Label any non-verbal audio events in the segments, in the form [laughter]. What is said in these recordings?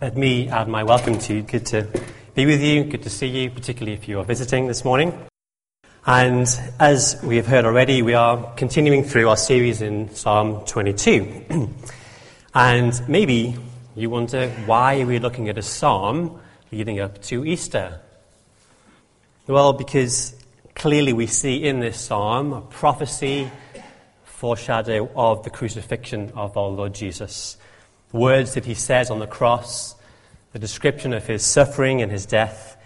let me add my welcome to you. Good to be with you, good to see you, particularly if you are visiting this morning. And as we have heard already, we are continuing through our series in Psalm 22. [clears throat] and maybe you wonder why we're looking at a psalm leading up to Easter. Well, because clearly we see in this psalm a prophecy, foreshadow of the crucifixion of our Lord Jesus words that he says on the cross, the description of his suffering and his death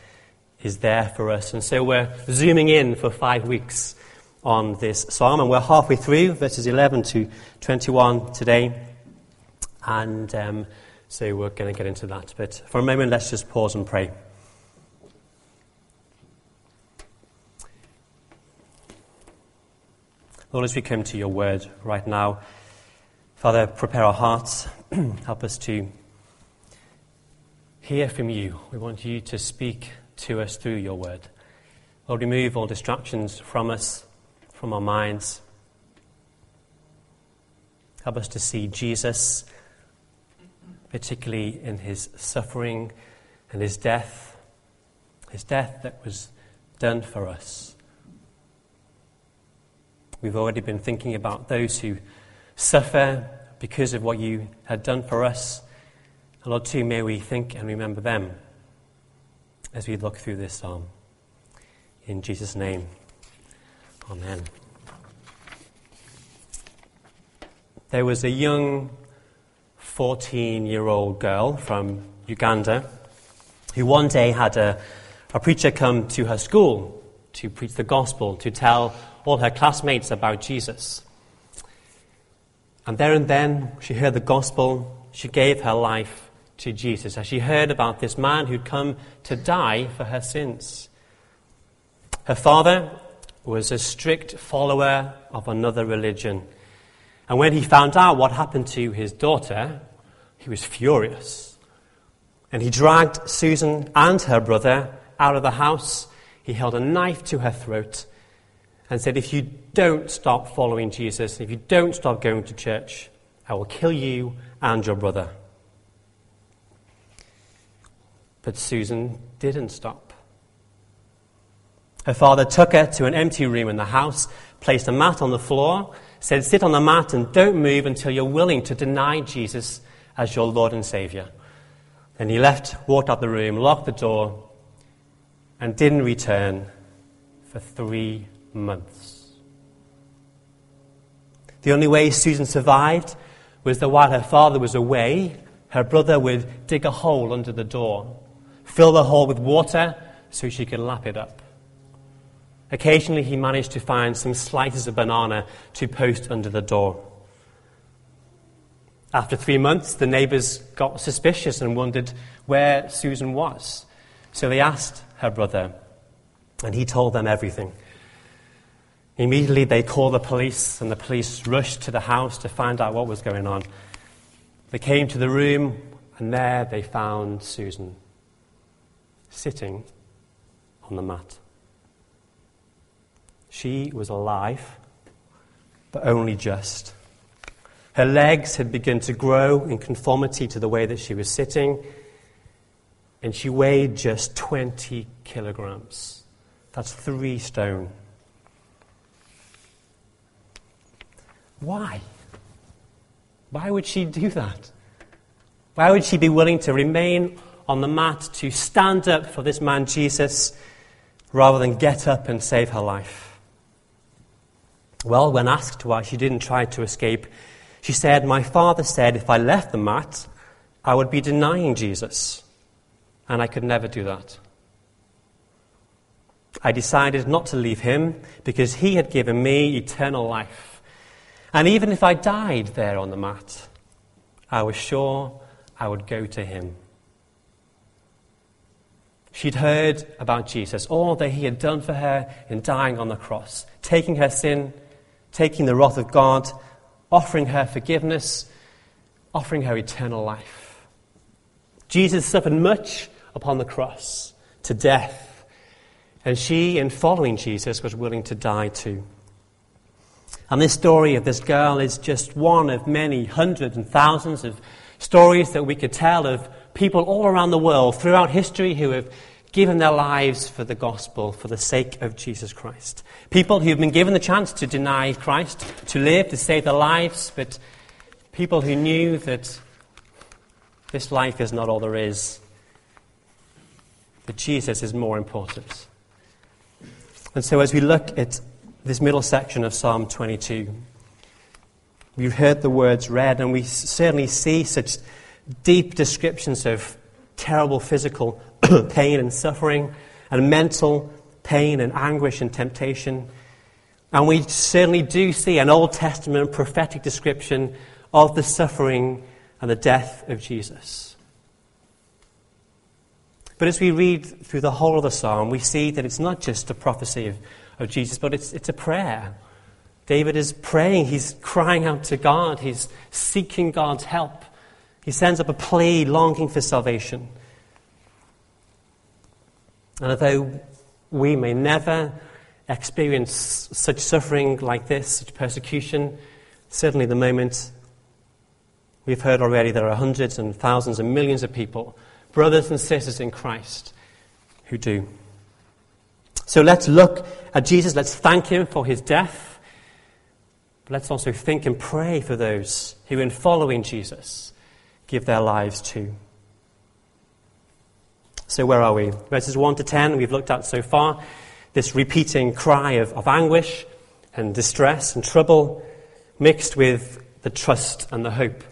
is there for us. And so we're zooming in for five weeks on this psalm, and we're halfway through, verses 11 to 21 today. And um, so we're going to get into that. But for a moment, let's just pause and pray. Lord, as we come to your word right now, Father, prepare our hearts [clears throat] Help us to hear from you. We want you to speak to us through your word. Lord, remove all distractions from us, from our minds. Help us to see Jesus, particularly in his suffering and his death, his death that was done for us. We've already been thinking about those who suffer because of what you had done for us. And Lord, too, may we think and remember them as we look through this psalm. In Jesus' name, Amen. There was a young 14 year old girl from Uganda who one day had a, a preacher come to her school to preach the gospel, to tell all her classmates about Jesus. And there and then, she heard the gospel. She gave her life to Jesus as she heard about this man who'd come to die for her sins. Her father was a strict follower of another religion. And when he found out what happened to his daughter, he was furious. And he dragged Susan and her brother out of the house. He held a knife to her throat and said, If you don't stop following Jesus, if you don't stop going to church, I will kill you and your brother. But Susan didn't stop. Her father took her to an empty room in the house, placed a mat on the floor, said, Sit on the mat and don't move until you're willing to deny Jesus as your Lord and Savior. Then he left, walked out the room, locked the door, and didn't return for three months. The only way Susan survived was that while her father was away, her brother would dig a hole under the door, fill the hole with water so she could lap it up. Occasionally, he managed to find some slices of banana to post under the door. After three months, the neighbors got suspicious and wondered where Susan was. So they asked her brother, and he told them everything. Immediately, they called the police, and the police rushed to the house to find out what was going on. They came to the room, and there they found Susan sitting on the mat. She was alive, but only just. Her legs had begun to grow in conformity to the way that she was sitting, and she weighed just 20 kilograms. That's three stone. Why? Why would she do that? Why would she be willing to remain on the mat to stand up for this man Jesus rather than get up and save her life? Well, when asked why she didn't try to escape, she said, My father said if I left the mat, I would be denying Jesus, and I could never do that. I decided not to leave him because he had given me eternal life. And even if I died there on the mat, I was sure I would go to him. She'd heard about Jesus, all that he had done for her in dying on the cross, taking her sin, taking the wrath of God, offering her forgiveness, offering her eternal life. Jesus suffered much upon the cross to death, and she, in following Jesus, was willing to die too. And this story of this girl is just one of many hundreds and thousands of stories that we could tell of people all around the world throughout history who have given their lives for the gospel for the sake of Jesus Christ. People who've been given the chance to deny Christ, to live, to save their lives, but people who knew that this life is not all there is, that Jesus is more important. And so, as we look at this middle section of Psalm 22, we've heard the words read, and we certainly see such deep descriptions of terrible physical [clears throat] pain and suffering, and mental pain and anguish and temptation. And we certainly do see an Old Testament prophetic description of the suffering and the death of Jesus. But as we read through the whole of the psalm, we see that it's not just a prophecy of, of Jesus, but it's, it's a prayer. David is praying, he's crying out to God, he's seeking God's help. He sends up a plea longing for salvation. And although we may never experience such suffering like this, such persecution, certainly the moment we've heard already there are hundreds and thousands and millions of people, brothers and sisters in Christ, who do. So let's look at Jesus, let's thank him for his death. But let's also think and pray for those who, in following Jesus, give their lives to. So, where are we? Verses 1 to 10, we've looked at so far. This repeating cry of, of anguish and distress and trouble, mixed with the trust and the hope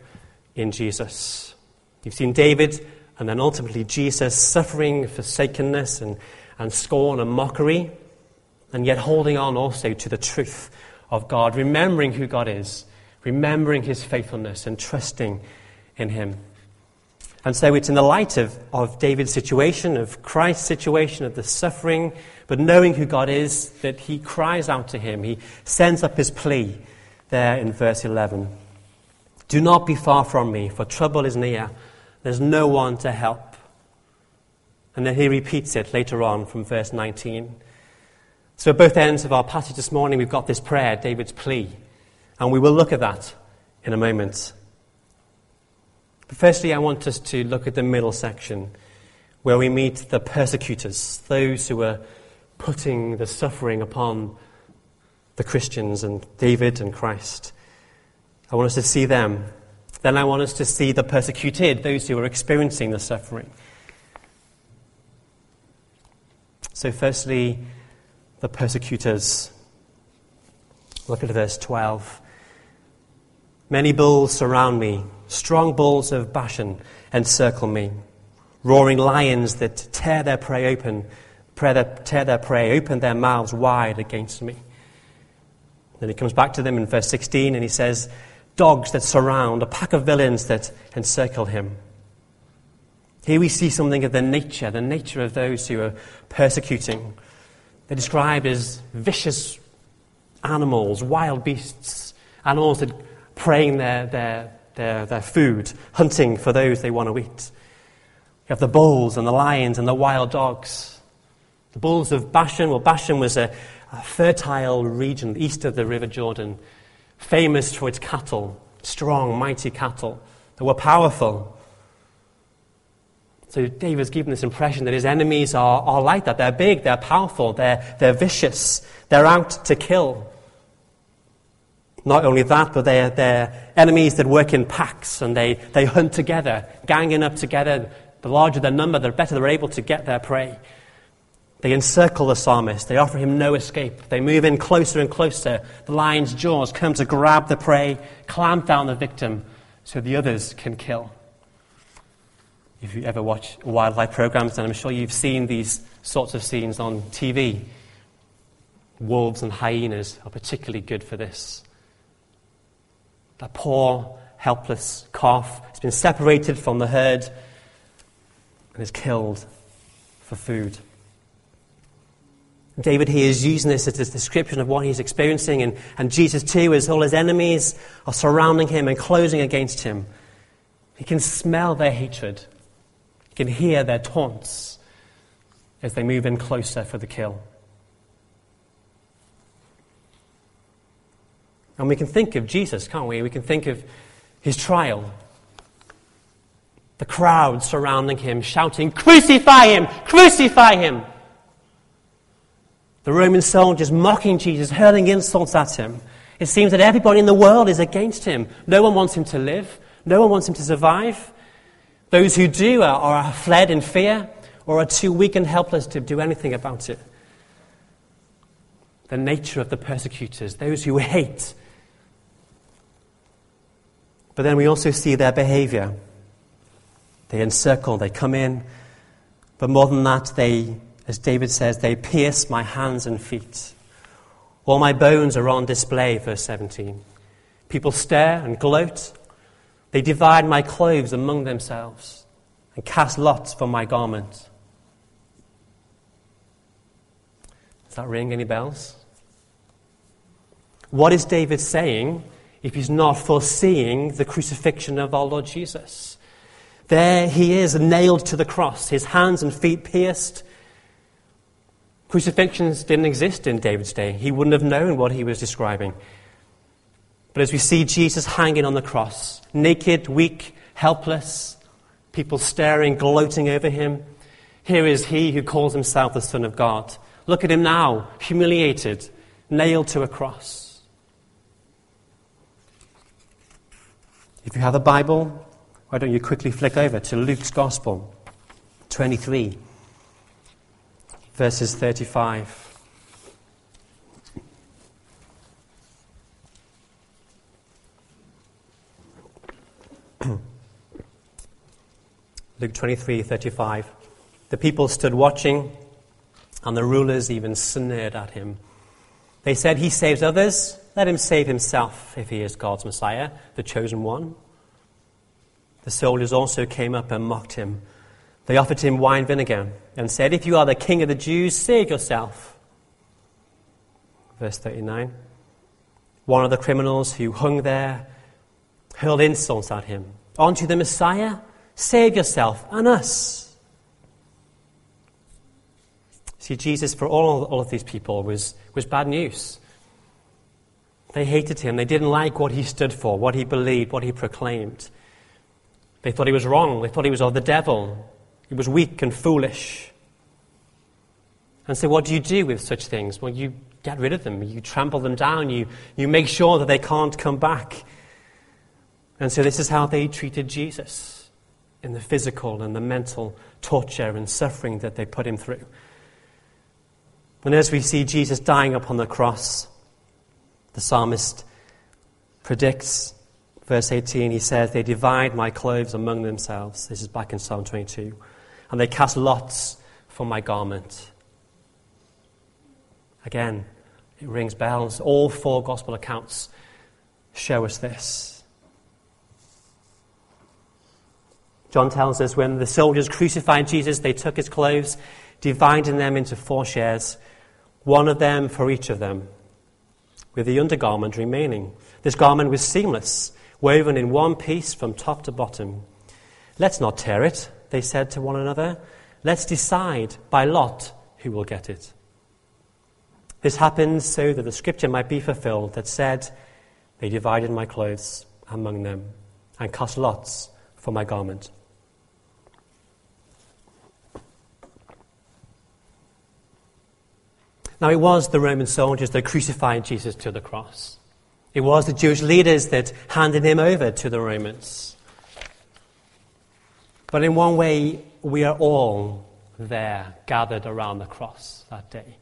in Jesus. You've seen David and then ultimately Jesus suffering forsakenness and, and scorn and mockery, and yet holding on also to the truth of God, remembering who God is, remembering his faithfulness, and trusting in him. And so it's in the light of, of David's situation, of Christ's situation, of the suffering, but knowing who God is, that he cries out to him. He sends up his plea there in verse 11 Do not be far from me, for trouble is near. There's no one to help. And then he repeats it later on from verse 19. So at both ends of our passage this morning, we've got this prayer, David's plea. And we will look at that in a moment. But firstly, I want us to look at the middle section where we meet the persecutors, those who are putting the suffering upon the Christians and David and Christ. I want us to see them. Then I want us to see the persecuted, those who are experiencing the suffering. So, firstly, the persecutors. Look at verse 12. Many bulls surround me, strong bulls of Bashan encircle me, roaring lions that tear their prey open, tear their prey, open their mouths wide against me. Then he comes back to them in verse 16 and he says, Dogs that surround, a pack of villains that encircle him. Here we see something of the nature, the nature of those who are persecuting. They're described as vicious animals, wild beasts, animals that preying their, their, their, their food, hunting for those they want to eat. You have the bulls and the lions and the wild dogs. The bulls of Bashan, well, Bashan was a, a fertile region east of the River Jordan, famous for its cattle, strong, mighty cattle that were powerful. So David's given this impression that his enemies are, are like that. They're big, they're powerful, they're, they're vicious, they're out to kill. Not only that, but they're, they're enemies that work in packs and they, they hunt together, ganging up together. The larger their number, the better they're able to get their prey. They encircle the psalmist. They offer him no escape. They move in closer and closer. The lion's jaws come to grab the prey, clamp down the victim so the others can kill. If you ever watch wildlife programs, then I'm sure you've seen these sorts of scenes on TV. Wolves and hyenas are particularly good for this. That poor, helpless calf has been separated from the herd and is killed for food. David here is using this as a description of what he's experiencing, and, and Jesus too, as all his enemies are surrounding him and closing against him. He can smell their hatred, he can hear their taunts as they move in closer for the kill. And we can think of Jesus, can't we? We can think of his trial. the crowd surrounding him, shouting, Crucify him! Crucify him! The Roman soldiers mocking Jesus, hurling insults at him. It seems that everybody in the world is against him. No one wants him to live. No one wants him to survive. Those who do are, are fled in fear or are too weak and helpless to do anything about it. The nature of the persecutors, those who hate. But then we also see their behavior. They encircle, they come in, but more than that, they, as David says, they pierce my hands and feet. All my bones are on display, verse 17. People stare and gloat. They divide my clothes among themselves and cast lots for my garment. Does that ring any bells? What is David saying if he's not foreseeing the crucifixion of our Lord Jesus? There he is, nailed to the cross, his hands and feet pierced. Crucifixions didn't exist in David's day. He wouldn't have known what he was describing. But as we see Jesus hanging on the cross, naked, weak, helpless, people staring, gloating over him, here is he who calls himself the Son of God Look at him now, humiliated, nailed to a cross. If you have a Bible, why don't you quickly flick over to Luke's Gospel 23, verses 35. [clears throat] Luke 23, 35. The people stood watching and the rulers even sneered at him. They said, He saves others, let him save himself if he is God's Messiah, the chosen one. The soldiers also came up and mocked him. They offered him wine vinegar and said, If you are the king of the Jews, save yourself. Verse 39. One of the criminals who hung there hurled insults at him. You the Messiah? Save yourself and us. See, Jesus, for all, all of these people, was, was bad news. They hated him. They didn't like what he stood for, what he believed, what he proclaimed. They thought he was wrong. They thought he was of the devil. He was weak and foolish. And so, what do you do with such things? Well, you get rid of them. You trample them down. You, you make sure that they can't come back. And so, this is how they treated Jesus in the physical and the mental torture and suffering that they put him through. And as we see Jesus dying upon the cross, the psalmist predicts, verse 18, he says, They divide my clothes among themselves. This is back in Psalm 22. And they cast lots for my garment. Again, it rings bells. All four gospel accounts show us this. John tells us when the soldiers crucified Jesus, they took his clothes, dividing them into four shares one of them for each of them, with the undergarment remaining. This garment was seamless, woven in one piece from top to bottom. Let's not tear it, they said to one another. Let's decide by lot who will get it. This happened so that the scripture might be fulfilled that said, They divided my clothes among them and cast lots for my garment. Now, it was the Roman soldiers that crucified Jesus to the cross. It was the Jewish leaders that handed him over to the Romans. But in one way, we are all there, gathered around the cross that day.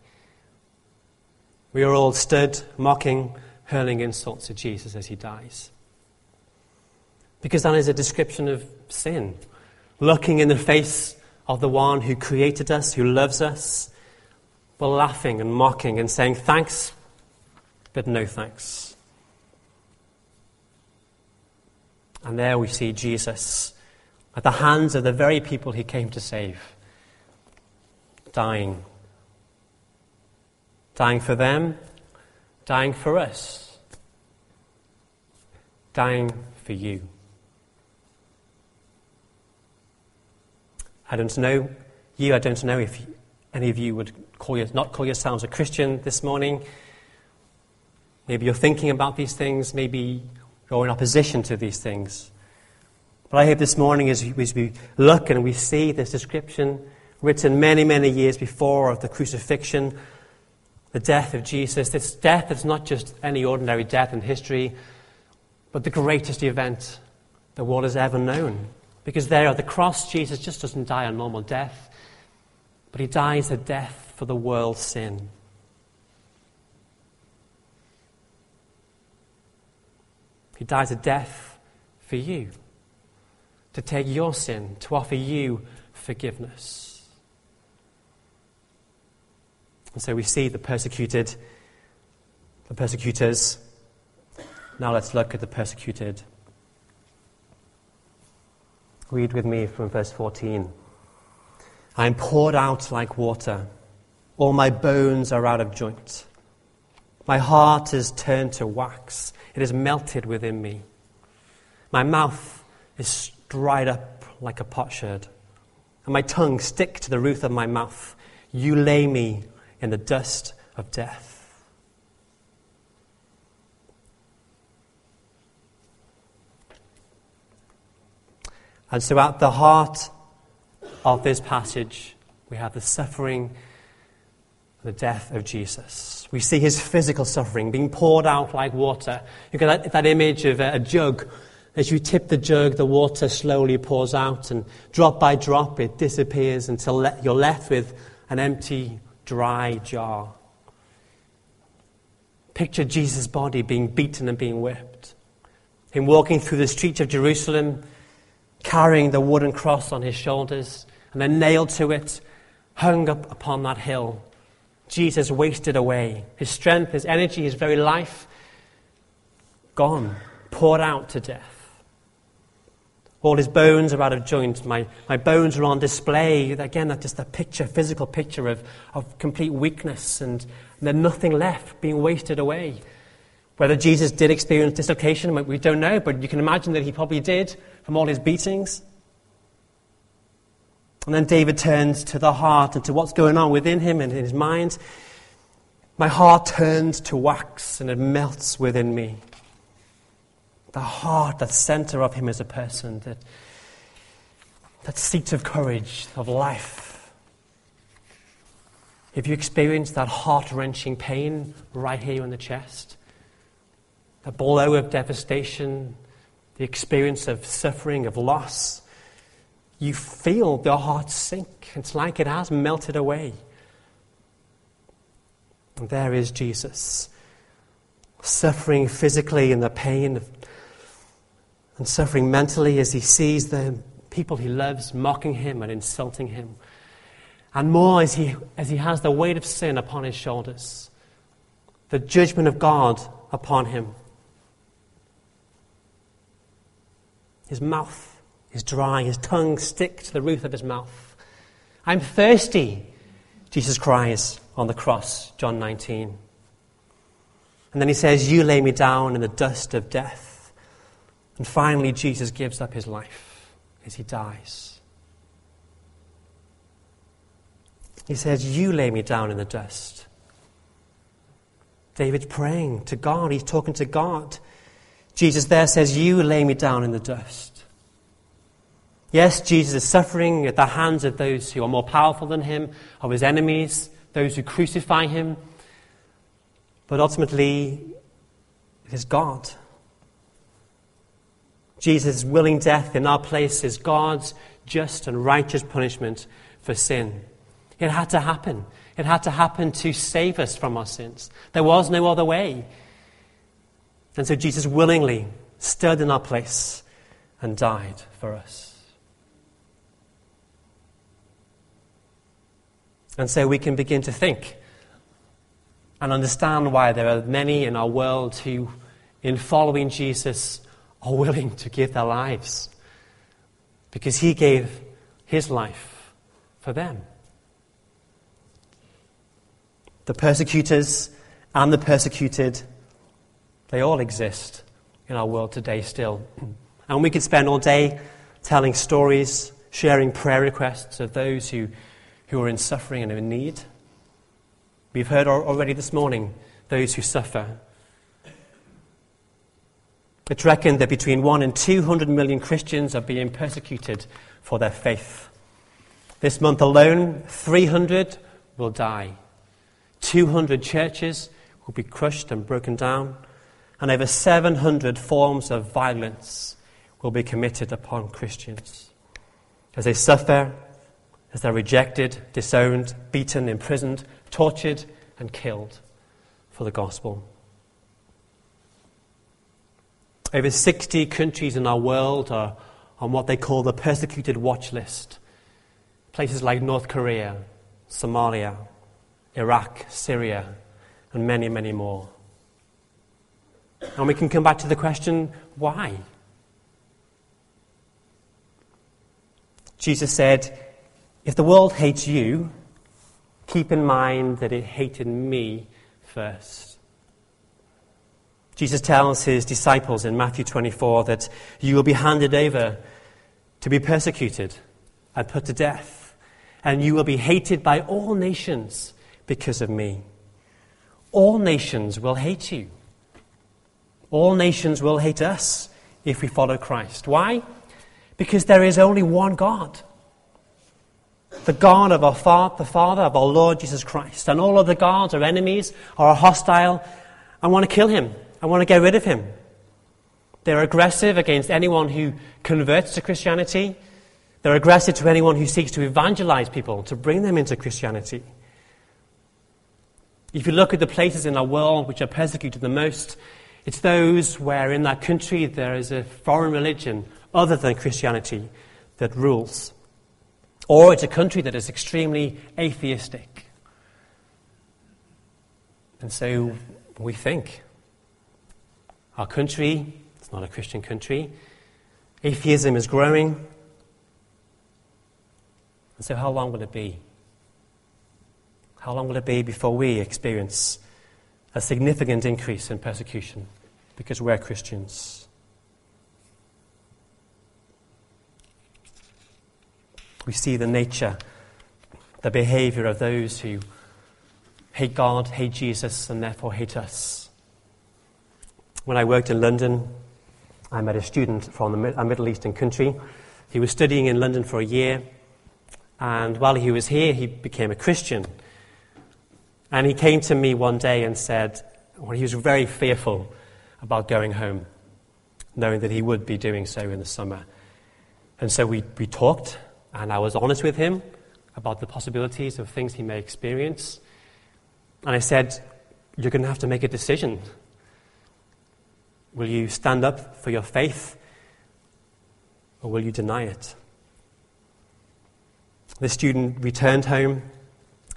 We are all stood, mocking, hurling insults at Jesus as he dies. Because that is a description of sin. Looking in the face of the one who created us, who loves us, were laughing and mocking and saying thanks, but no thanks. And there we see Jesus at the hands of the very people he came to save, dying. Dying for them, dying for us, dying for you. I don't know you, I don't know if any of you would call you, not call yourselves a Christian this morning. Maybe you're thinking about these things. Maybe you're in opposition to these things. But I hope this morning, as we look and we see this description written many, many years before of the crucifixion, the death of Jesus, this death is not just any ordinary death in history, but the greatest event the world has ever known. Because there at the cross, Jesus just doesn't die a normal death, but he dies a death for the world's sin. He dies a death for you, to take your sin, to offer you forgiveness. And so we see the persecuted, the persecutors. Now let's look at the persecuted. Read with me from verse 14. I am poured out like water. All my bones are out of joint. My heart is turned to wax. It is melted within me. My mouth is dried up like a potsherd, and my tongue stick to the roof of my mouth. You lay me in the dust of death. And so, at the heart of this passage, we have the suffering, the death of Jesus. We see his physical suffering being poured out like water. You get that, that image of a, a jug. As you tip the jug, the water slowly pours out, and drop by drop, it disappears until le- you're left with an empty, dry jar. Picture Jesus' body being beaten and being whipped. Him walking through the streets of Jerusalem carrying the wooden cross on his shoulders, and then nailed to it, hung up upon that hill. Jesus wasted away. His strength, his energy, his very life gone, poured out to death. All his bones are out of joint. My, my bones are on display. Again, that's just a picture, physical picture of, of complete weakness and, and then nothing left, being wasted away. Whether Jesus did experience dislocation, we don't know, but you can imagine that he probably did from all his beatings. And then David turns to the heart and to what's going on within him and in his mind. My heart turns to wax and it melts within me. The heart, that center of him as a person, that, that seat of courage, of life. If you experience that heart wrenching pain right here in the chest, the blow of devastation, the experience of suffering, of loss, you feel the heart sink. It's like it has melted away. And there is Jesus, suffering physically in the pain and suffering mentally as he sees the people he loves mocking him and insulting him. And more as he, as he has the weight of sin upon his shoulders, the judgment of God upon him. His mouth is dry, his tongue stick to the roof of his mouth. I'm thirsty, Jesus cries on the cross, John 19. And then he says, You lay me down in the dust of death. And finally, Jesus gives up his life as he dies. He says, You lay me down in the dust. David's praying to God. He's talking to God. Jesus there says, You lay me down in the dust. Yes, Jesus is suffering at the hands of those who are more powerful than him, of his enemies, those who crucify him. But ultimately, it is God. Jesus' willing death in our place is God's just and righteous punishment for sin. It had to happen. It had to happen to save us from our sins. There was no other way. And so Jesus willingly stood in our place and died for us. And so we can begin to think and understand why there are many in our world who, in following Jesus, are willing to give their lives because he gave his life for them. The persecutors and the persecuted they all exist in our world today still. And we could spend all day telling stories, sharing prayer requests of those who, who are in suffering and in need. We've heard already this morning those who suffer. It's reckoned that between 1 and 200 million Christians are being persecuted for their faith. This month alone, 300 will die. 200 churches will be crushed and broken down. And over 700 forms of violence will be committed upon Christians. As they suffer, as they're rejected, disowned, beaten, imprisoned, tortured, and killed for the gospel. Over 60 countries in our world are on what they call the persecuted watch list. Places like North Korea, Somalia, Iraq, Syria, and many, many more. And we can come back to the question why? Jesus said, If the world hates you, keep in mind that it hated me first. Jesus tells his disciples in Matthew 24 that you will be handed over to be persecuted and put to death, and you will be hated by all nations because of me. All nations will hate you. All nations will hate us if we follow Christ. Why? Because there is only one God. The God of our Father, the Father of our Lord Jesus Christ. And all other gods are enemies, are hostile, I want to kill him I want to get rid of him. They're aggressive against anyone who converts to Christianity. They're aggressive to anyone who seeks to evangelize people, to bring them into Christianity. If you look at the places in our world which are persecuted the most, it's those where in that country there is a foreign religion other than Christianity that rules. Or it's a country that is extremely atheistic. And so we think our country, it's not a Christian country. Atheism is growing. And so, how long will it be? How long will it be before we experience a significant increase in persecution because we're Christians? We see the nature, the behavior of those who hate God, hate Jesus, and therefore hate us. When I worked in London, I met a student from a Middle Eastern country. He was studying in London for a year, and while he was here, he became a Christian. And he came to me one day and said, well, he was very fearful about going home, knowing that he would be doing so in the summer. And so we, we talked, and I was honest with him about the possibilities of things he may experience. And I said, You're going to have to make a decision Will you stand up for your faith or will you deny it? The student returned home.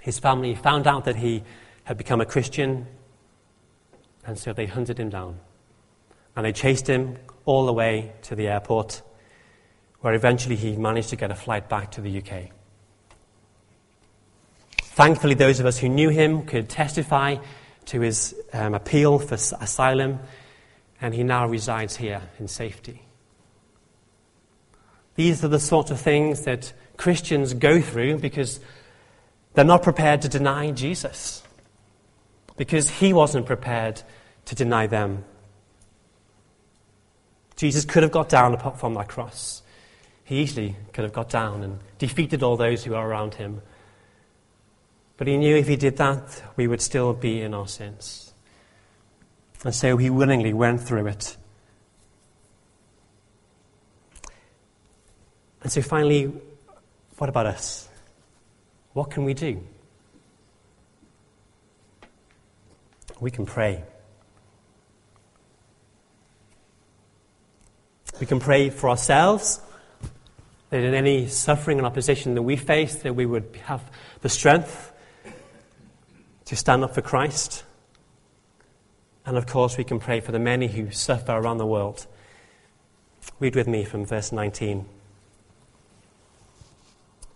His family found out that he had become a Christian, and so they hunted him down. And they chased him all the way to the airport, where eventually he managed to get a flight back to the UK. Thankfully, those of us who knew him could testify to his um, appeal for asylum and he now resides here in safety. These are the sort of things that Christians go through because they're not prepared to deny Jesus, because he wasn't prepared to deny them. Jesus could have got down from that cross. He easily could have got down and defeated all those who are around him. But he knew if he did that, we would still be in our sins. And so he willingly went through it. And so finally, what about us? What can we do? We can pray. We can pray for ourselves that in any suffering and opposition that we face, that we would have the strength to stand up for Christ. And of course, we can pray for the many who suffer around the world. Read with me from verse 19.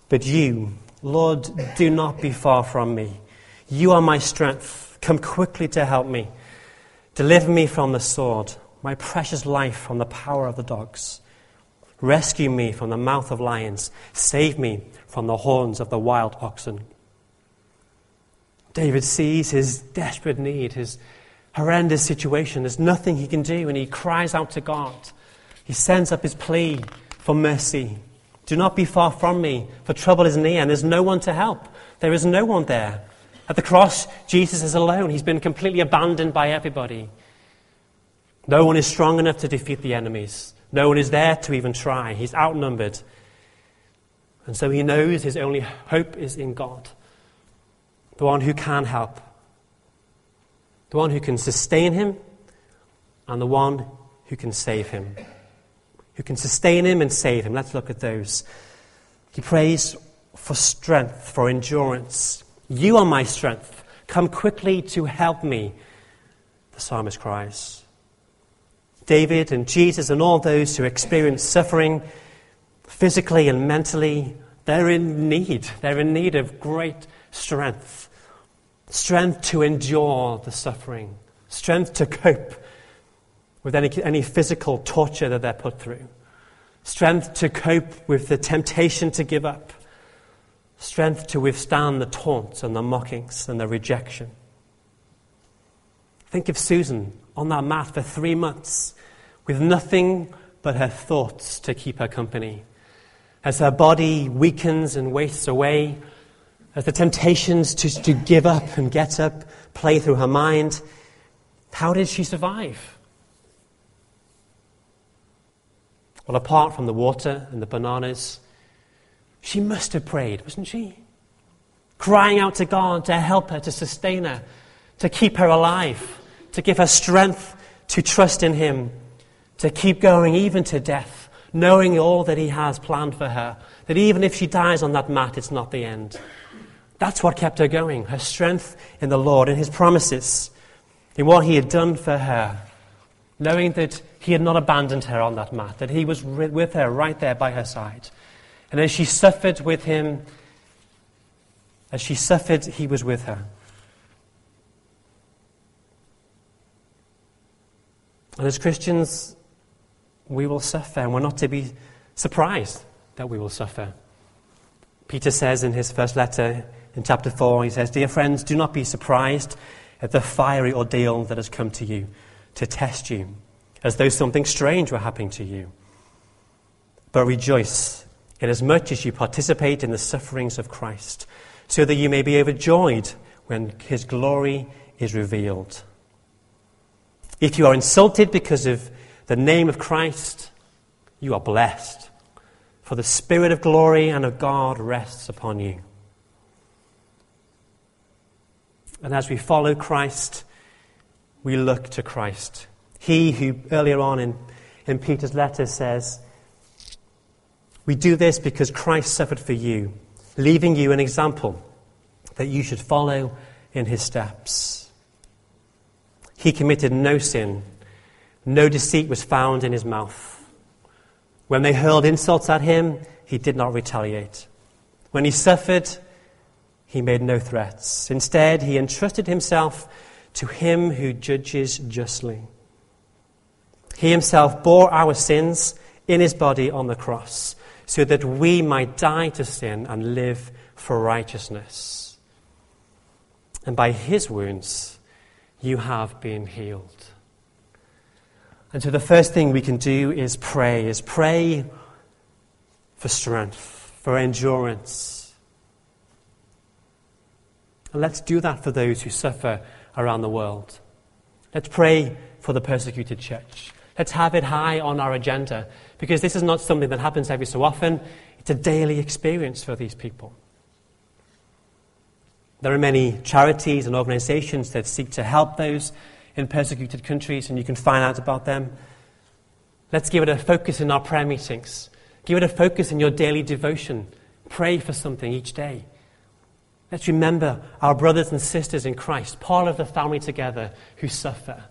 But you, Lord, do not be far from me. You are my strength. Come quickly to help me. Deliver me from the sword, my precious life from the power of the dogs. Rescue me from the mouth of lions. Save me from the horns of the wild oxen. David sees his desperate need, his horrendous situation. There's nothing he can do, and he cries out to God. He sends up his plea for mercy. Do not be far from me, for trouble is near, and there's no one to help. There is no one there. At the cross, Jesus is alone. He's been completely abandoned by everybody. No one is strong enough to defeat the enemies. No one is there to even try. He's outnumbered. And so he knows his only hope is in God, the one who can help, the one who can sustain him, and the one who can save him. Who can sustain him and save him. Let's look at those. He prays for strength, for endurance. You are my strength. Come quickly to help me, the psalmist cries. David and Jesus and all those who experience suffering physically and mentally, they're in need. They're in need of great strength. Strength to endure the suffering, strength to cope with any, any physical torture that they're put through, strength to cope with the temptation to give up, strength to withstand the taunts and the mockings and the rejection. Think of Susan on that mat for three months with nothing but her thoughts to keep her company. As her body weakens and wastes away, as the temptations to, to give up and get up play through her mind, how did she survive? Well, apart from the water and the bananas, she must have prayed, wasn't she? Crying out to God to help her, to sustain her, to keep her alive, to give her strength to trust in Him to keep going even to death, knowing all that He has planned for her, that even if she dies on that mat, it's not the end. That's what kept her going, her strength in the Lord and His promises, in what He had done for her, knowing that He had not abandoned her on that mat, that He was with her right there by her side. And as she suffered with Him, as she suffered, He was with her. And as Christians, we will suffer, and we're not to be surprised that we will suffer. Peter says in his first letter in chapter 4, he says, Dear friends, do not be surprised at the fiery ordeal that has come to you to test you, as though something strange were happening to you. But rejoice inasmuch as you participate in the sufferings of Christ, so that you may be overjoyed when his glory is revealed. If you are insulted because of the name of Christ, you are blessed, for the Spirit of glory and of God rests upon you. And as we follow Christ, we look to Christ. He who earlier on in, in Peter's letter says, We do this because Christ suffered for you, leaving you an example that you should follow in his steps. He committed no sin no deceit was found in his mouth. When they hurled insults at him, he did not retaliate. When he suffered, he made no threats. Instead, he entrusted himself to him who judges justly. He himself bore our sins in his body on the cross, so that we might die to sin and live for righteousness. And by his wounds, you have been healed. And so the first thing we can do is pray, is pray for strength, for endurance. And let's do that for those who suffer around the world. Let's pray for the persecuted church. Let's have it high on our agenda because this is not something that happens every so often. It's a daily experience for these people. There are many charities and organizations that seek to help those in persecuted countries, and you can find out about them. Let's give it a focus in our prayer meetings. Give it a focus in your daily devotion. Pray for something each day. Let's remember our brothers and sisters in Christ, part of the family together, who suffer.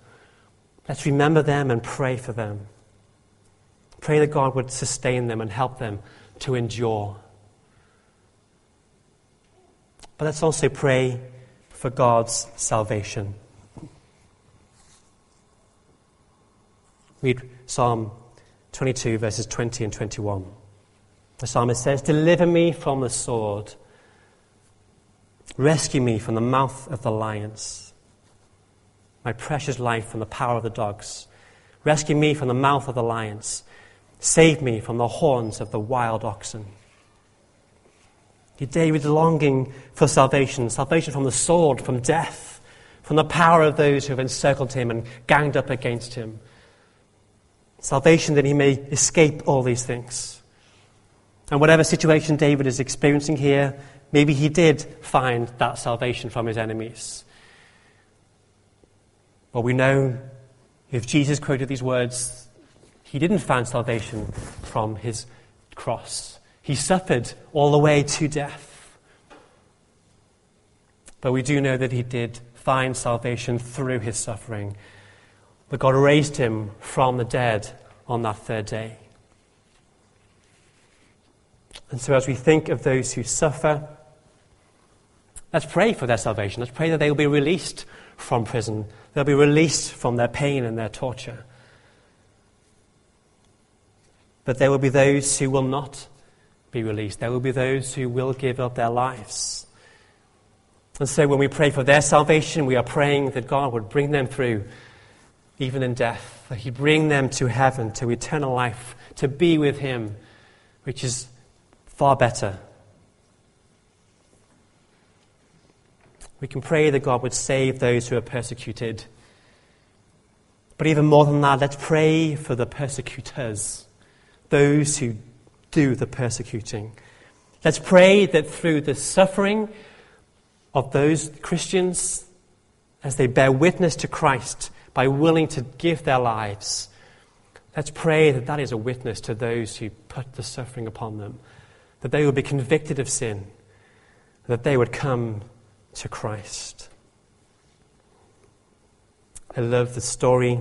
Let's remember them and pray for them. Pray that God would sustain them and help them to endure. But let's also pray for God's salvation. Read Psalm 22, verses 20 and 21. The psalmist says, Deliver me from the sword, rescue me from the mouth of the lions. my precious life from the power of the dogs. Rescue me from the mouth of the lions. Save me from the horns of the wild oxen. David longing for salvation, salvation from the sword, from death, from the power of those who have encircled him and ganged up against him. Salvation that he may escape all these things. And whatever situation David is experiencing here, maybe he did find that salvation from his enemies. Well, we know if Jesus quoted these words, he didn't find salvation from his cross. He suffered all the way to death. But we do know that he did find salvation through his suffering. That God raised him from the dead on that third day. And so, as we think of those who suffer, let's pray for their salvation. Let's pray that they will be released from prison, They'll be released from their pain and their torture. But there will be those who will not be released. There will be those who will give up their lives. And so when we pray for their salvation, we are praying that God would bring them through, even in death, that He'd bring them to heaven, to eternal life, to be with Him, which is far better We can pray that God would save those who are persecuted. But even more than that, let's pray for the persecutors, those who do the persecuting. Let's pray that through the suffering of those Christians, as they bear witness to Christ by willing to give their lives, let's pray that that is a witness to those who put the suffering upon them, that they will be convicted of sin, that they would come to Christ. I love the story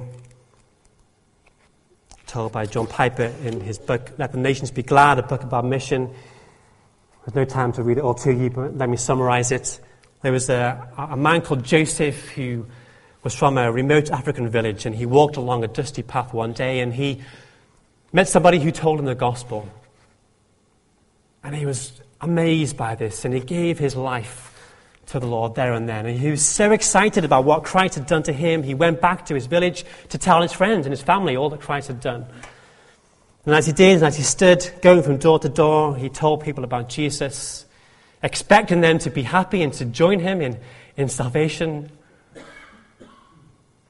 told by John Piper in his book, Let the Nations Be Glad, a book about mission. There's no time to read it all to you, but let me summarize it. There was a, a man called Joseph who was from a remote African village, and he walked along a dusty path one day, and he met somebody who told him the gospel. And he was amazed by this, and he gave his life to the Lord there and then. And he was so excited about what Christ had done to him, he went back to his village to tell his friends and his family all that Christ had done. And as he did, and as he stood going from door to door, he told people about Jesus, expecting them to be happy and to join him in, in salvation.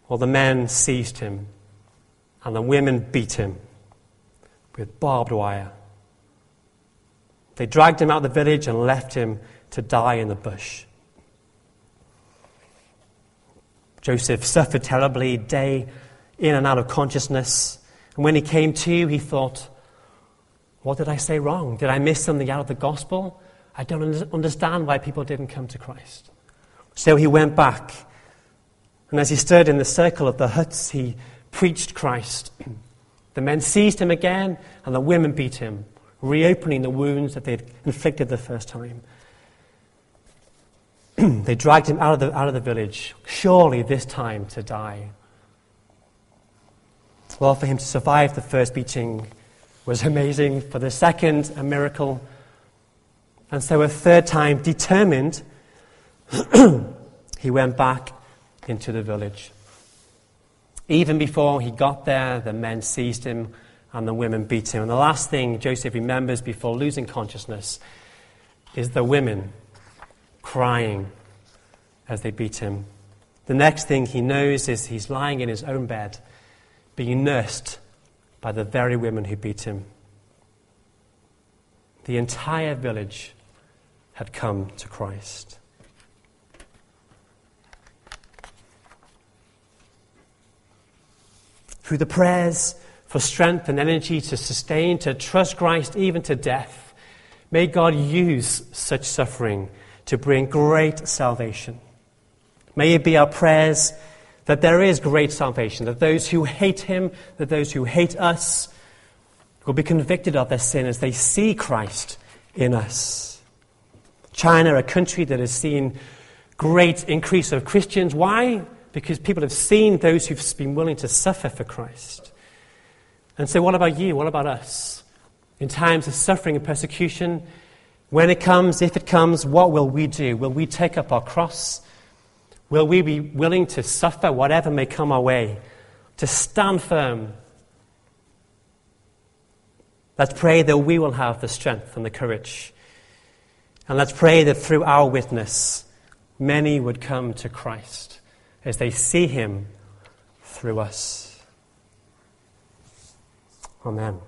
Well, the men seized him, and the women beat him with barbed wire. They dragged him out of the village and left him to die in the bush. Joseph suffered terribly, day in and out of consciousness. And when he came to, he thought, What did I say wrong? Did I miss something out of the gospel? I don't understand why people didn't come to Christ. So he went back. And as he stood in the circle of the huts, he preached Christ. The men seized him again, and the women beat him, reopening the wounds that they had inflicted the first time. [clears throat] they dragged him out of, the, out of the village, surely this time to die. Well, for him to survive the first beating was amazing. For the second, a miracle. And so, a third time, determined, [clears throat] he went back into the village. Even before he got there, the men seized him and the women beat him. And the last thing Joseph remembers before losing consciousness is the women crying as they beat him. The next thing he knows is he's lying in his own bed, being nursed by the very women who beat him. The entire village had come to Christ. Through the prayers for strength and energy to sustain, to trust Christ even to death, may God use such suffering to bring great salvation. May it be our prayers that there is great salvation, that those who hate him, that those who hate us, will be convicted of their sin as they see Christ in us. China, a country that has seen great increase of Christians. Why? Because people have seen those who've been willing to suffer for Christ. And so, what about you? What about us? In times of suffering and persecution, when it comes, if it comes, what will we do? Will we take up our cross? Will we be willing to suffer whatever may come our way, to stand firm? Let's pray that we will have the strength and the courage. And let's pray that through our witness, many would come to Christ as they see him through us. Amen.